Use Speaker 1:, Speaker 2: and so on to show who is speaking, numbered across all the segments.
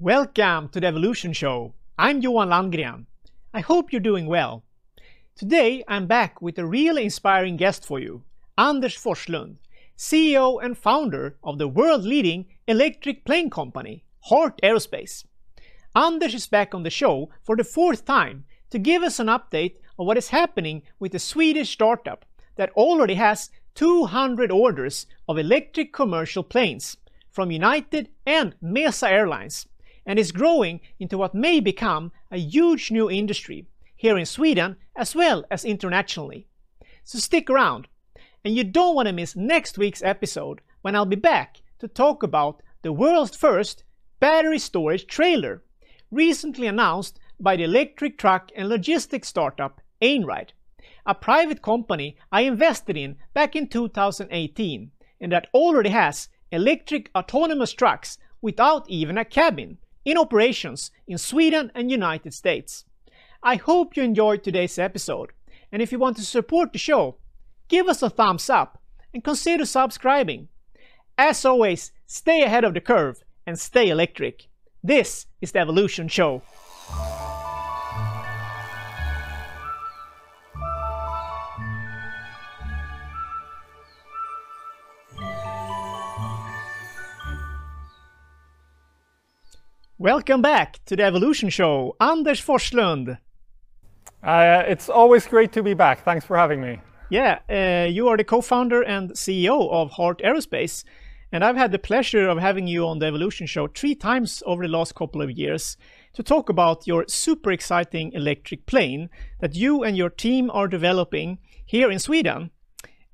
Speaker 1: Welcome to the Evolution Show. I'm Johan Landgren. I hope you're doing well. Today I'm back with a really inspiring guest for you, Anders Forslund, CEO and founder of the world-leading electric plane company, Heart Aerospace. Anders is back on the show for the fourth time to give us an update on what is happening with the Swedish startup that already has 200 orders of electric commercial planes from United and Mesa Airlines and is growing into what may become a huge new industry here in Sweden as well as internationally. So stick around, and you don't want to miss next week's episode when I'll be back to talk about the world's first battery storage trailer, recently announced by the electric truck and logistics startup Einride, a private company I invested in back in 2018 and that already has electric autonomous trucks without even a cabin in operations in Sweden and United States. I hope you enjoyed today's episode, and if you want to support the show, give us a thumbs up and consider subscribing. As always, stay ahead of the curve and stay electric. This is the Evolution Show. Welcome back to the Evolution Show, Anders Forslund.
Speaker 2: Uh, it's always great to be back. Thanks for having me.
Speaker 1: Yeah, uh, you are the co-founder and CEO of Heart Aerospace, and I've had the pleasure of having you on the Evolution Show three times over the last couple of years to talk about your super exciting electric plane that you and your team are developing here in Sweden.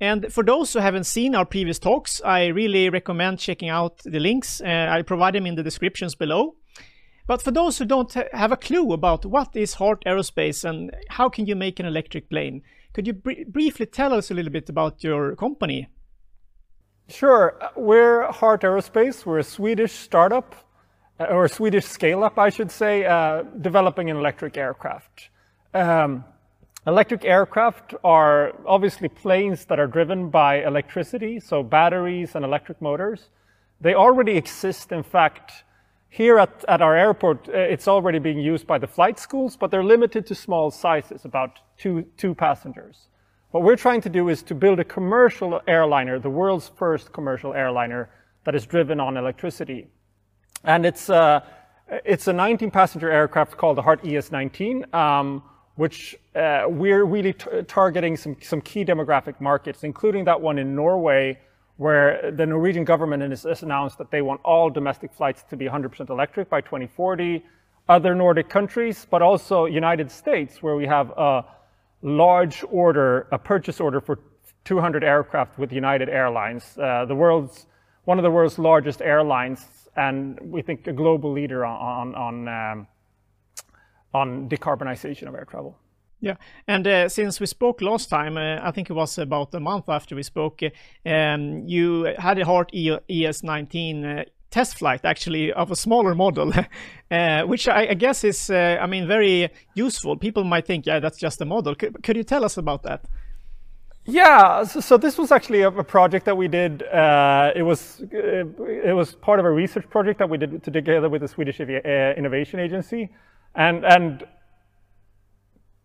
Speaker 1: And for those who haven't seen our previous talks, I really recommend checking out the links. Uh, I provide them in the descriptions below. But for those who don't ha have a clue about what is Heart Aerospace and how can you make an electric plane, could you br briefly tell us a little bit about your company?
Speaker 2: Sure. We're Heart Aerospace. We're a Swedish startup, uh, or Swedish scale-up, I should say, uh, developing an electric aircraft. Um, electric aircraft are obviously planes that are driven by electricity, so batteries and electric motors. They already exist, in fact, here at, at our airport, uh, it's already being used by the flight schools, but they're limited to small sizes, about two, two passengers. What we're trying to do is to build a commercial airliner, the world's first commercial airliner that is driven on electricity. And it's, uh, it's a 19 passenger aircraft called the Heart ES19, um, which uh, we're really targeting some, some key demographic markets, including that one in Norway, where the Norwegian government has announced that they want all domestic flights to be 100% electric by 2040. Other Nordic countries, but also United States, where we have a large order, a purchase order for 200 aircraft with United Airlines, uh, the world's one of the world's largest airlines, and we think a global leader on on um, on decarbonization of air travel.
Speaker 1: Yeah, and uh, since we spoke last time, uh, I think it was about a month after we spoke, uh, um, you had a Heart ES19 uh, test flight actually of a smaller model, uh, which I, I, guess is, uh, I mean, very useful. People might think, yeah, that's just a model. C could you tell us about that?
Speaker 2: Yeah, so, so this was actually a, a, project that we did. it was it was part of a research project that we did together with the Swedish Innovation Agency, and and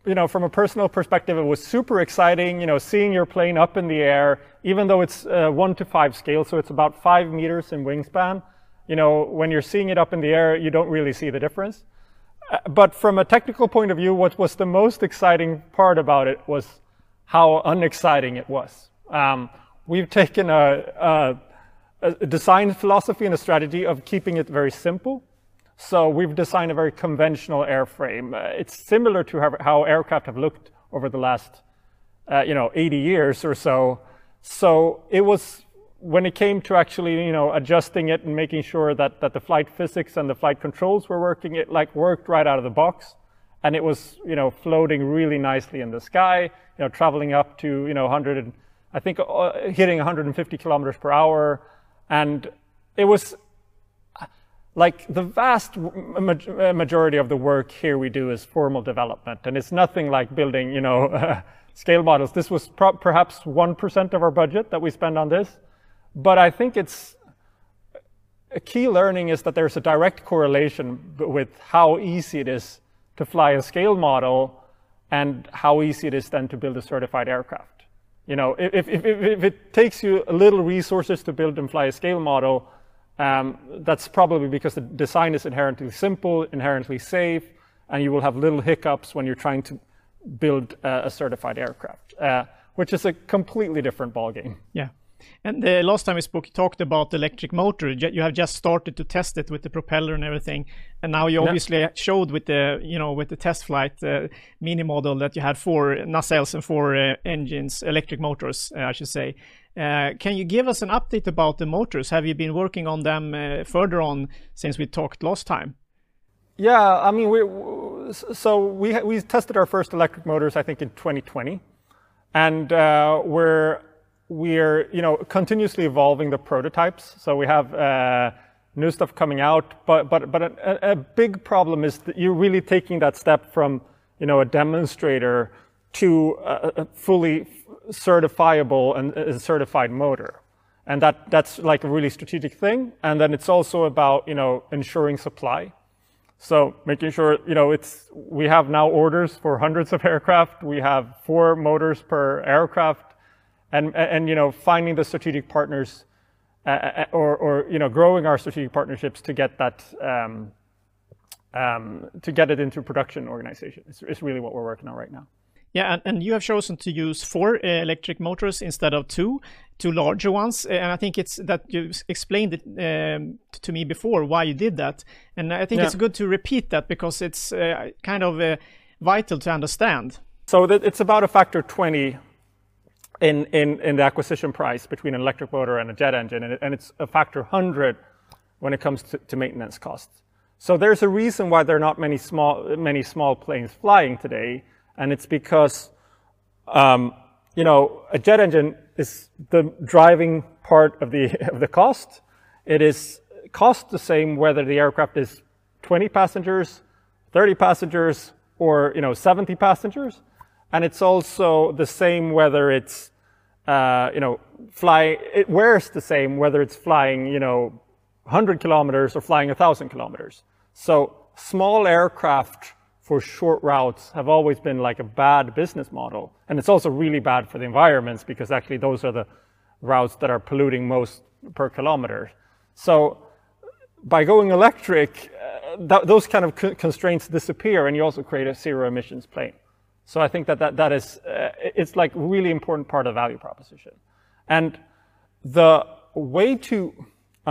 Speaker 2: you know, from a personal perspective, it was super exciting, you know, seeing your plane up in the air, even though it's uh, one to five scale, so it's about five meters in wingspan. You know, when you're seeing it up in the air, you don't really see the difference. Uh, but from a technical point of view, what was the most exciting part about it was how unexciting it was. Um, we've taken a, a, a design philosophy and a strategy of keeping it very simple. So we've designed a very conventional airframe. Uh, it's similar to how, aircraft have looked over the last, uh, you know, 80 years or so. So it was when it came to actually, you know, adjusting it and making sure that that the flight physics and the flight controls were working, it like worked right out of the box, and it was, you know, floating really nicely in the sky, you know, traveling up to, you know, 100, I think, uh, hitting 150 kilometers per hour, and it was like the vast uh, majority of the work here we do is formal development, and it's nothing like building, you know, scale models. This was perhaps 1% of our budget that we spend on this, but I think it's a key learning is that there's a direct correlation with how easy it is to fly a scale model and how easy it is then to build a certified aircraft. You know, if, if, if, if it takes you a little resources to build and fly a scale model, um, that's probably because the design is inherently simple, inherently safe, and you will have little hiccups when you're trying to build uh, a certified aircraft, uh, which is a completely different ballgame.
Speaker 1: Yeah. And the last time we spoke, you talked about the electric motor. You have just started to test it with the propeller and everything, and now you obviously showed with the you know with the test flight uh, mini model that you had four nacelles and four uh, engines, electric motors, uh, I should say. Uh, can you give us an update about the motors? Have you been working on them uh, further on since we talked last time?
Speaker 2: Yeah, I mean, we, so we we tested our first electric motors, I think, in 2020, and uh, we're we're you know continuously evolving the prototypes. So we have uh, new stuff coming out, but but but a, a, big problem is that you're really taking that step from you know a demonstrator to a, a fully certifiable and a certified motor. And that, that's like a really strategic thing. And then it's also about, you know, ensuring supply. So making sure, you know, it's, we have now orders for hundreds of aircraft. We have four motors per aircraft and, and, you know, finding the strategic partners uh, uh or, or, you know, growing our strategic partnerships to get that, um, um, to get it into production organization is, is really what we're working on right now.
Speaker 1: Yeah, and, and you have chosen to use four uh, electric motors instead of two, two larger ones. Uh, and I think it's that you explained it um, to me before why you did that. And I think yeah. it's good to repeat that because it's uh, kind of uh, vital to understand.
Speaker 2: So it's about a factor 20 in, in, in the acquisition price between an electric motor and a jet engine. And, it, and it's a factor 100 when it comes to, to maintenance costs. So there's a reason why there are not many small, many small planes flying today and it's because, um, you know, a jet engine is the driving part of the, of the cost. It is cost the same whether the aircraft is 20 passengers, 30 passengers, or, you know, 70 passengers. And it's also the same whether it's, uh, you know, fly, it wears the same whether it's flying, you know, 100 kilometers or flying 1,000 kilometers. So small aircraft for short routes have always been like a bad business model. And it's also really bad for the environments because actually those are the routes that are polluting most per kilometer. So by going electric, uh, th those kind of constraints disappear and you also create a zero emissions plane. So I think that that, that is, uh, it's like really important part of value proposition. And the way to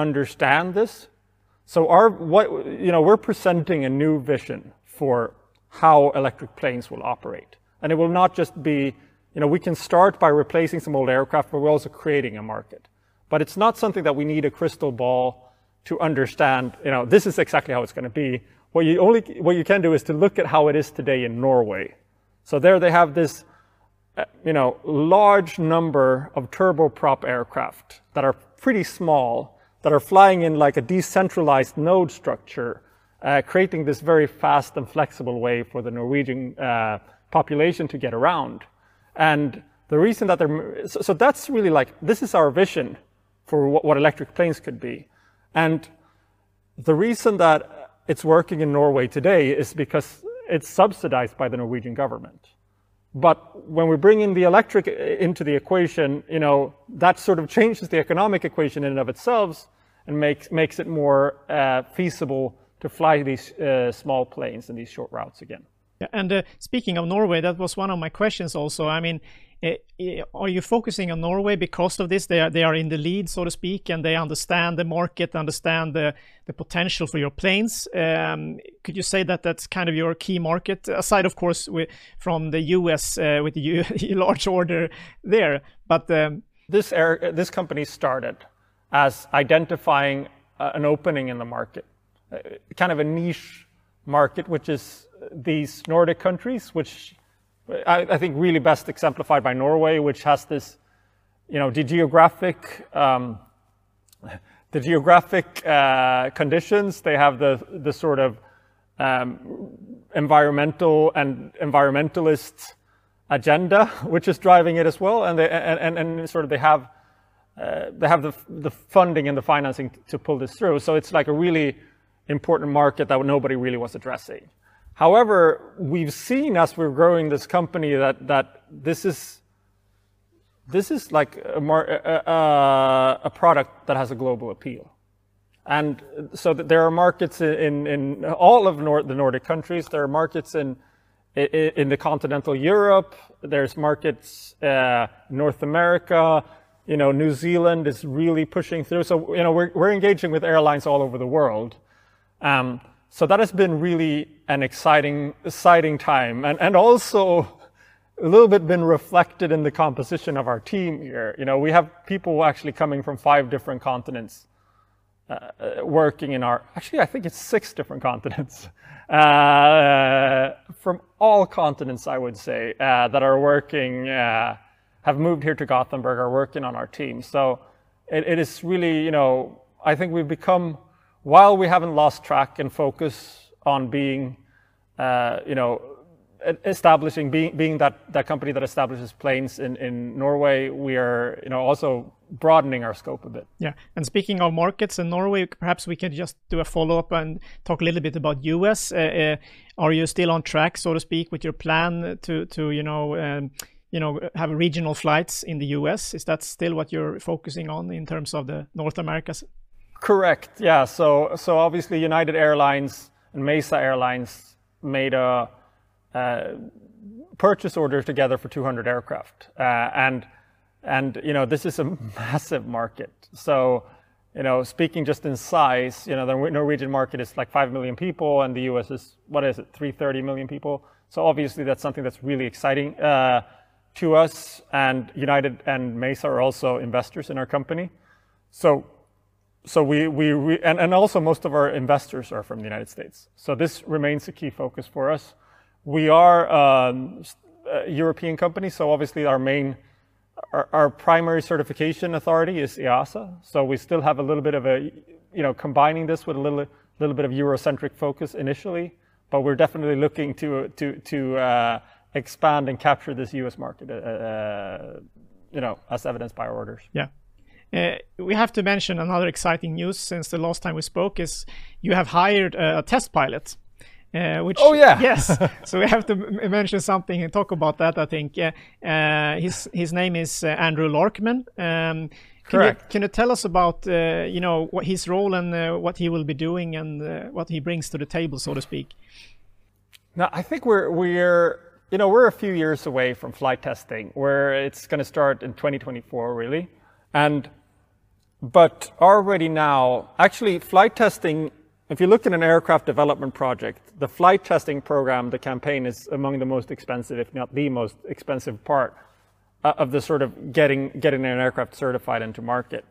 Speaker 2: understand this, so our, what, you know, we're presenting a new vision for how electric planes will operate. And it will not just be, you know, we can start by replacing some old aircraft, but we're also creating a market. But it's not something that we need a crystal ball to understand, you know, this is exactly how it's going to be. What you only, what you can do is to look at how it is today in Norway. So there they have this, uh, you know, large number of turboprop aircraft that are pretty small, that are flying in like a decentralized node structure uh, creating this very fast and flexible way for the Norwegian uh, population to get around. And the reason that they're, so, so, that's really like, this is our vision for what, what electric planes could be. And the reason that it's working in Norway today is because it's subsidized by the Norwegian government. But when we bring in the electric uh, into the equation, you know, that sort of changes the economic equation in and of itself and makes, makes it more uh, feasible to fly these uh, small planes and these short routes again.
Speaker 1: Yeah, and uh, speaking of Norway, that was one of my questions also. I mean, uh, are you focusing on Norway because of this? They are, they are in the lead, so to speak, and they understand the market, understand the, the potential for your planes. Um, could you say that that's kind of your key market, aside, of course, with, from the US uh, with the U large order there? But um,
Speaker 2: this, air, this company started as identifying uh, an opening in the market kind of a niche market, which is these Nordic countries, which I, I, think really best exemplified by Norway, which has this, you know, the geographic, um, the geographic uh, conditions. They have the the sort of um, environmental and environmentalist agenda, which is driving it as well, and they and, and, and sort of they have uh, they have the, the funding and the financing to pull this through. So it's like a really important market that nobody really was addressing. However, we've seen as we're growing this company that, that this is this is like a, a, a, product that has a global appeal. And so there are markets in, in all of the Nordic countries. There are markets in, in the continental Europe. There's markets uh, North America. You know, New Zealand is really pushing through. So, you know, we're, we're engaging with airlines all over the world. Um, so that has been really an exciting, exciting time. And, and also a little bit been reflected in the composition of our team here. You know, we have people actually coming from five different continents, uh, uh working in our, actually, I think it's six different continents, uh, from all continents, I would say, uh, that are working, uh, have moved here to Gothenburg, are working on our team. So it, it is really, you know, I think we've become, while we haven't lost track and focus on being, uh, you know, establishing, being, being that, that company that establishes planes in, in Norway, we are you know, also broadening our scope a bit.
Speaker 1: Yeah, and speaking of markets in Norway, perhaps we can just do a follow-up and talk a little bit about US. Uh, uh, are you still on track, so to speak, with your plan to, to you know, um, you know, have regional flights in the US? Is that still what you're focusing on in terms of the North Americas?
Speaker 2: Correct. Yeah. So, so obviously, United Airlines and Mesa Airlines made a uh, purchase order together for 200 aircraft. Uh, and, and, you know, this is a massive market. So, you know, speaking just in size, you know, the Norwegian market is like 5 million people and the US is, what is it, 330 million people. So obviously that's something that's really exciting uh, to us. And United and Mesa are also investors in our company. So, so we, we, we and, and also most of our investors are from the United States. So this remains a key focus for us. We are um, a European company, so obviously our main, our, our, primary certification authority is EASA. So we still have a little bit of a, you know, combining this with a little, little bit of Eurocentric focus initially, but we're definitely looking to, to, to uh, expand and capture this US market, uh, uh, you know, as evidenced by our orders.
Speaker 1: Yeah. Uh, we have to mention another exciting news since the last time we spoke is you have hired a test pilot uh, which,
Speaker 2: oh yeah,
Speaker 1: yes. so we have to mention something and talk about that. I think uh, uh his his name is uh, Andrew Larkman. Um, can Correct. You, can you tell us about uh, you know what his role and what he will be doing and what he brings to the table, so to speak?
Speaker 2: Now, I think we're we're you know we're a few years away from flight testing, where it's going to start in 2024, really, and but already now, actually, flight testing if you look at an aircraft development project, the flight testing program, the campaign is among the most expensive, if not the most expensive part uh, of the sort of getting, getting an aircraft certified into market.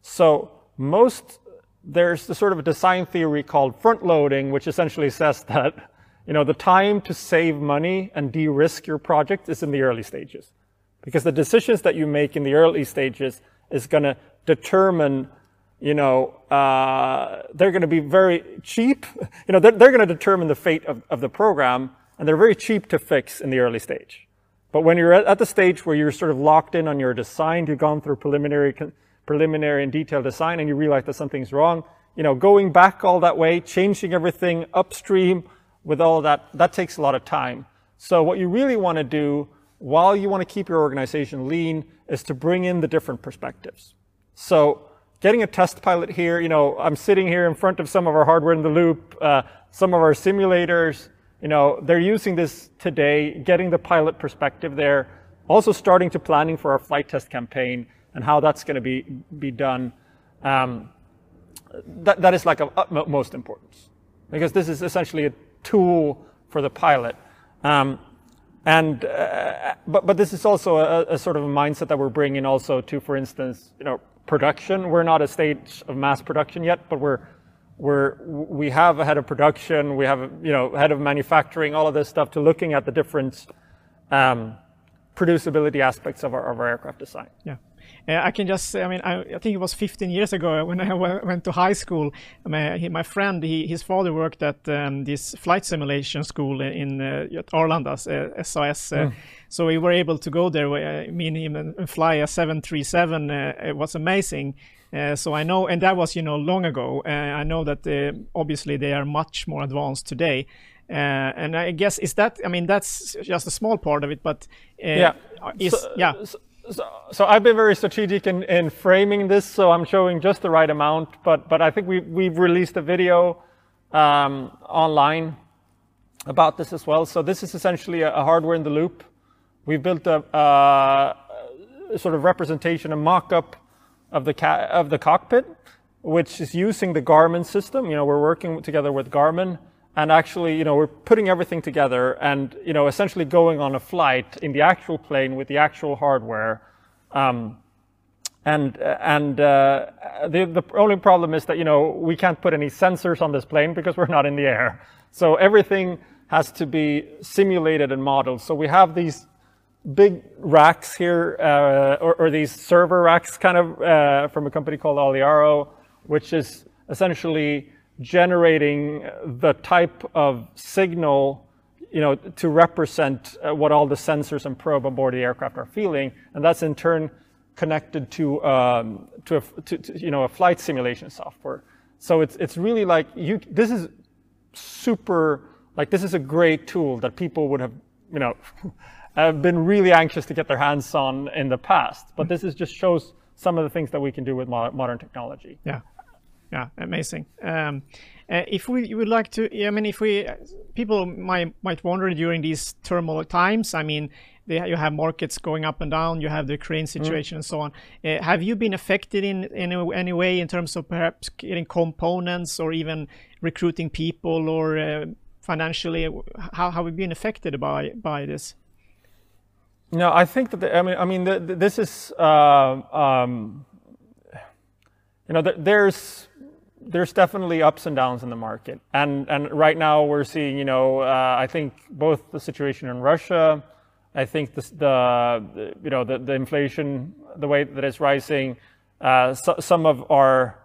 Speaker 2: So most, there's the sort of a design theory called front loading, which essentially says that, you know, the time to save money and de-risk your project is in the early stages. Because the decisions that you make in the early stages is going to determine you know, uh, they're going to be very cheap. You know, they're, they're going to determine the fate of, of the program, and they're very cheap to fix in the early stage. But when you're at, the stage where you're sort of locked in on your design, you've gone through preliminary, preliminary and detailed design, and you realize that something's wrong, you know, going back all that way, changing everything upstream with all that, that takes a lot of time. So what you really want to do while you want to keep your organization lean is to bring in the different perspectives. So getting a test pilot here, you know, I'm sitting here in front of some of our hardware in the loop, uh, some of our simulators, you know, they're using this today, getting the pilot perspective there, also starting to planning for our flight test campaign and how that's going to be, be done. Um, that, that is like of utmost importance because this is essentially a tool for the pilot. Um, and uh, but but this is also a, a, sort of a mindset that we're bringing also to, for instance, you know, production. We're not a stage of mass production yet, but we're we're we have a head of production, we have you know head of manufacturing, all of this stuff to looking at the different um, producibility aspects of our of our aircraft design.
Speaker 1: Yeah. Uh, I can just, say, I mean, I, I, think it was 15 years ago when I went to high school. My, he, my friend, he, his father worked at um, this flight simulation school in uh, Arlanda, uh, SAS. Uh, mm. So we were able to go there, uh, me and him, and fly a 737. Uh, it was amazing. Uh, so I know, and that was you know long ago. Uh, I know that uh, obviously they are much more advanced today. Uh, and I guess is that I mean that's just a small part of it, but
Speaker 2: yeah,
Speaker 1: is,
Speaker 2: so, yeah. So, so, I've been very strategic in, in framing this, so I'm showing just the right amount. But but I think we we've released a video um, online about this as well. So this is essentially a, a hardware in the loop. We've built a, a sort of representation, a mock-up of the, of the cockpit, which is using the Garmin system. You know, we're working together with Garmin and actually, you know, we're putting everything together and, you know, essentially going on a flight in the actual plane with the actual hardware. Um, and and uh, the the only problem is that you know we can't put any sensors on this plane because we're not in the air. So everything has to be simulated and modeled. So we have these big racks here, uh, or, or, these server racks kind of uh, from a company called Aliaro, which is essentially generating the type of signal you know, to represent uh, what all the sensors and probe aboard the aircraft are feeling, and that's in turn connected to um, to, a, to, to, you know a flight simulation software. So it's it's really like you. This is super like this is a great tool that people would have you know have been really anxious to get their hands on in the past. But this is just shows some of the things that we can do with modern technology.
Speaker 1: Yeah, yeah, amazing. Um, uh, if we would like to, I mean, if we people might might wonder during these turmoil times. I mean, they, you have markets going up and down. You have the Ukraine mm. situation mm. and so on. Uh, have you been affected in, in any way in terms of perhaps getting components or even recruiting people or uh, financially? How, how have you been affected by by this?
Speaker 2: No, I think that the, I mean I mean the, the, this is uh, um, you know there's there's definitely ups and downs in the market, and and right now we're seeing you know uh, I think both the situation in Russia, I think the, the you know the, the inflation the way that it's rising, uh, so, some of our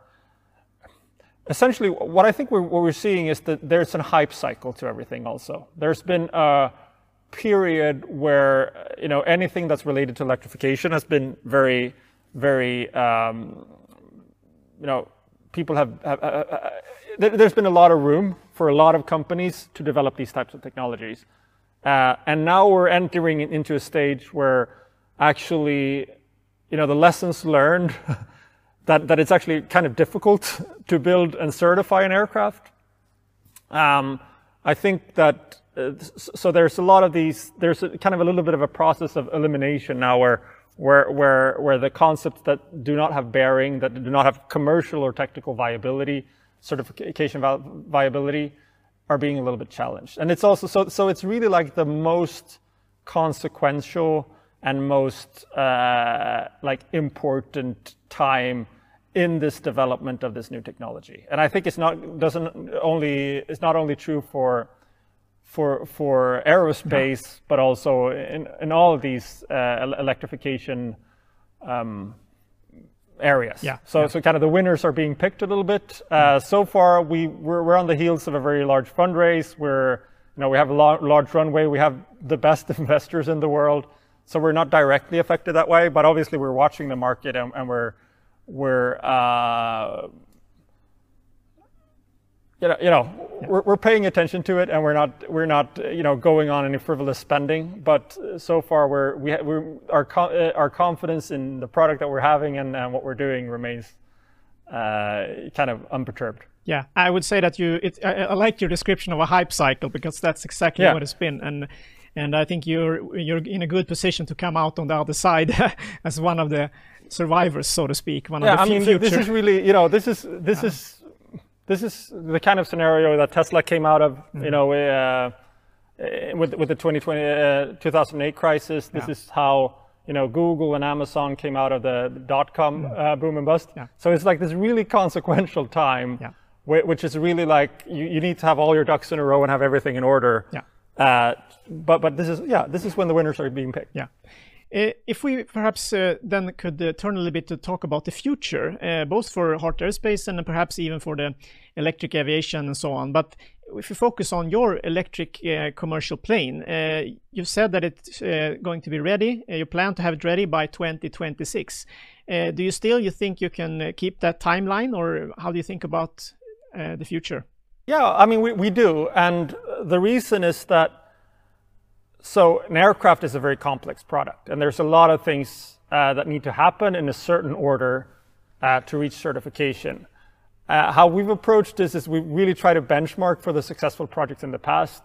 Speaker 2: essentially what I think we're, what we're seeing is that there's a hype cycle to everything. Also, there's been a period where you know anything that's related to electrification has been very, very um, you know people have, have uh, uh, uh there's been a lot of room for a lot of companies to develop these types of technologies, uh, and now we're entering into a stage where actually you know the lessons learned that that it's actually kind of difficult to build and certify an aircraft. Um, I think that uh, so there's a lot of these, there's a, kind of a little bit of a process of elimination now where, where, where, where the concepts that do not have bearing, that do not have commercial or technical viability, certification viability, are being a little bit challenged. And it's also, so, so it's really like the most consequential and most uh, like important time in this development of this new technology. And I think it's not doesn't only it's not only true for for for aerospace, no. but also in, in all of these uh, electrification um, areas.
Speaker 1: Yeah.
Speaker 2: So
Speaker 1: yeah.
Speaker 2: so kind of the winners are being picked a little bit. Uh. So far, we we're, we're, on the heels of a very large fundraise. We're you know we have a large runway. We have the best investors in the world. So we're not directly affected that way, but obviously we're watching the market and, and we're we're uh, you know, you know yeah. we're, we're paying attention to it and we're not, we're not, you know, going on any frivolous spending. But so far, we're, we, we're, our, uh, our confidence in the product that we're having and, and what we're doing remains uh, kind of unperturbed.
Speaker 1: Yeah, I would say that you. It, I, I, like your description of a hype cycle because that's exactly yeah. what it's been, and and I think you're you're in a good position to come out on the other side as one of the survivors, so to speak. One
Speaker 2: yeah,
Speaker 1: of the
Speaker 2: I mean, this is really you know this is this uh, is this is the kind of scenario that Tesla came out of, mm-hmm. you know, uh, with with the 2020 uh, 2008 crisis. This yeah. is how you know Google and Amazon came out of the dot com mm-hmm. uh, boom and bust.
Speaker 1: Yeah.
Speaker 2: So it's like this really consequential time,
Speaker 1: yeah.
Speaker 2: which is really like you, you need to have all your ducks in a row and have everything in order.
Speaker 1: Yeah.
Speaker 2: Uh, but but this is yeah this is when the winners are being picked.
Speaker 1: Yeah. Uh, if we perhaps uh, then could uh, turn a little bit to talk about the future, both for Heart Aerospace and perhaps even for the electric aviation and so on. But if you focus on your electric commercial plane, you said that it's going to be ready. you plan to have it ready by 2026. do you still you think you can keep that timeline, or how do you think about the future?
Speaker 2: Yeah, I mean we, we do, and the reason is that so an aircraft is a very complex product, and there's a lot of things uh, that need to happen in a certain order uh, to reach certification. Uh, how we've approached this is we really try to benchmark for the successful projects in the past.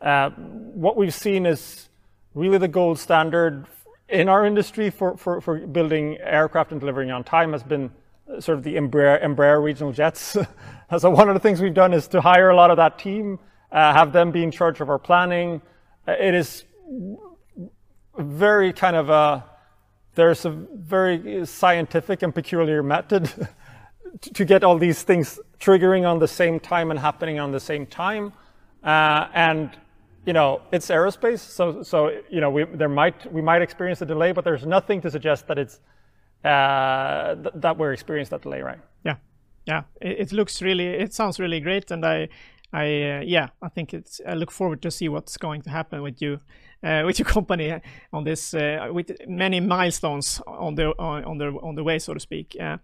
Speaker 2: Uh, what we've seen is really the gold standard in our industry for, for, for building aircraft and delivering on time has been sort of the Embraer, Embraer regional jets. so one of the things we've done is to hire a lot of that team, uh, have them be in charge of our planning, it is very kind of a, there's a very scientific and peculiar method to get all these things triggering on the same time and happening on the same time. Uh, and you know, it's aerospace, so so you know, we there might we might experience a delay, but there's nothing to suggest that it's uh, th- that we're experiencing that delay, right?
Speaker 1: Yeah, yeah. It, it, looks really, it sounds really great, and I I uh, yeah, I think it's. I look forward to see what's going to happen with you, uh, with your company on this, uh, with many milestones on the on the on the way, so to speak. Uh,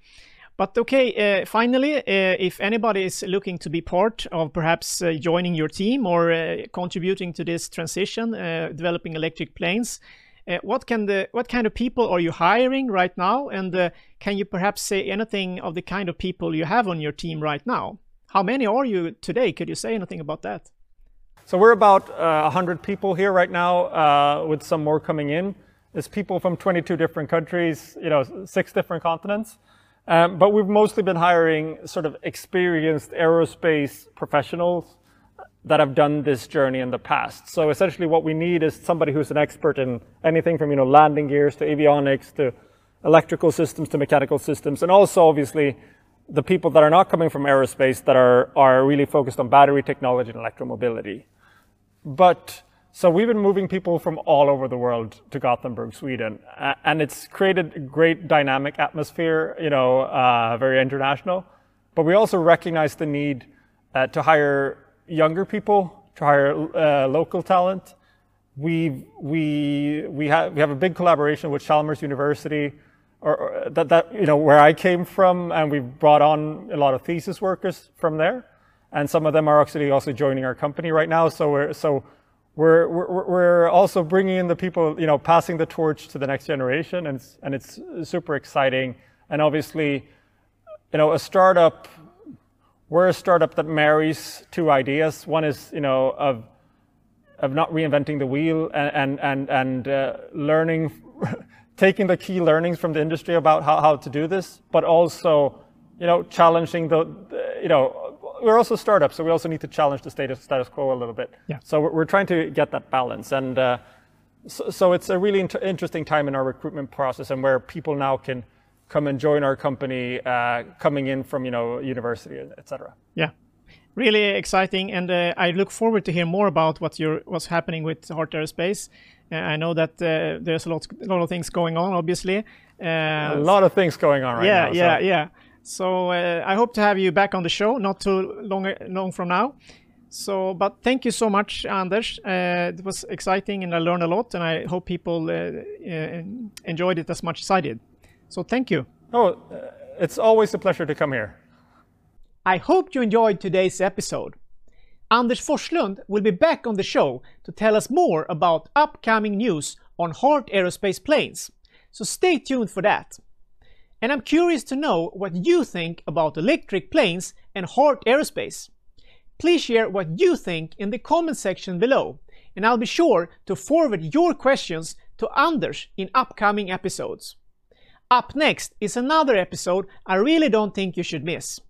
Speaker 1: but okay, uh, finally, uh, if anybody is looking to be part of perhaps joining your team or contributing to this transition, developing electric planes, what can the what kind of people are you hiring right now, and can you perhaps say anything of the kind of people you have on your team right now? How many are you today? Could you say anything about that?
Speaker 2: So we're about uh, 100 people here right now, uh, with some more coming in. It's people from 22 different countries, you know, six different continents. Um, but we've mostly been hiring sort of experienced aerospace professionals that have done this journey in the past. So essentially what we need is somebody who's an expert in anything from, you know, landing gears to avionics to electrical systems to mechanical systems. And also obviously the people that are not coming from aerospace that are, are really focused on battery technology and electromobility. But so we've been moving people from all over the world to Gothenburg, Sweden, and it's created a great dynamic atmosphere, you know, uh, very international. But we also recognize the need uh, to hire younger people, to hire uh, local talent. We we we have we have a big collaboration with Chalmers University or, or that, that, you know, where I came from, and we've brought on a lot of thesis workers from there. And some of them are actually also joining our company right now. So we're, so we're, we're, we're also bringing in the people, you know, passing the torch to the next generation. And it's, and it's super exciting. And obviously, you know, a startup, we're a startup that marries two ideas. One is, you know, of, of not reinventing the wheel and, and, and, and uh, learning taking the key learnings from the industry about how, how to do this, but also, you know, challenging the, the you know, we're also startups, so we also need to challenge the status, status quo a little bit.
Speaker 1: Yeah.
Speaker 2: So we're, we're trying to get that balance. And uh, so, so, it's a really inter- interesting time in our recruitment process and where people now can come and join our company uh, coming in from, you know, university, et cetera.
Speaker 1: Yeah really exciting and uh, i look forward to hear more about what you're, what's happening with heart aerospace uh, I know that uh, there's a lot, a lot of things going on, obviously.
Speaker 2: Uh, a lot of things going on right
Speaker 1: yeah,
Speaker 2: now.
Speaker 1: Yeah, yeah, yeah. So I hope to have you back on the show not too long, long from now. So, but thank you so much, Anders. Uh, it was exciting and I learned a lot, and I hope people uh, uh, enjoyed it as much as I did. So, thank you.
Speaker 2: Oh, it's always a pleasure to come here.
Speaker 1: I hope you enjoyed today's episode. Anders Forslund will be back on the show to tell us more about upcoming news on Heart Aerospace planes, so stay tuned for that. And I'm curious to know what you think about electric planes and Heart Aerospace. Please share what you think in the comment section below, and I'll be sure to forward your questions to Anders in upcoming episodes. Up next is another episode I really don't think you should miss.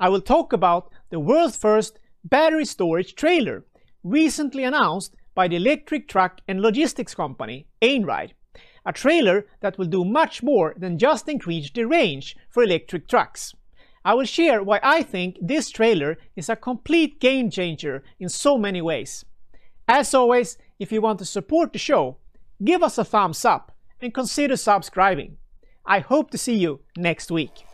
Speaker 1: I will talk about the world's first battery storage trailer, recently announced by the electric truck and logistics company Einride, a trailer that will do much more than just increase the range for electric trucks. I will share why I think this trailer is a complete game changer in so many ways. As always, if you want to support the show, give us a thumbs up and consider subscribing. I hope to see you next week.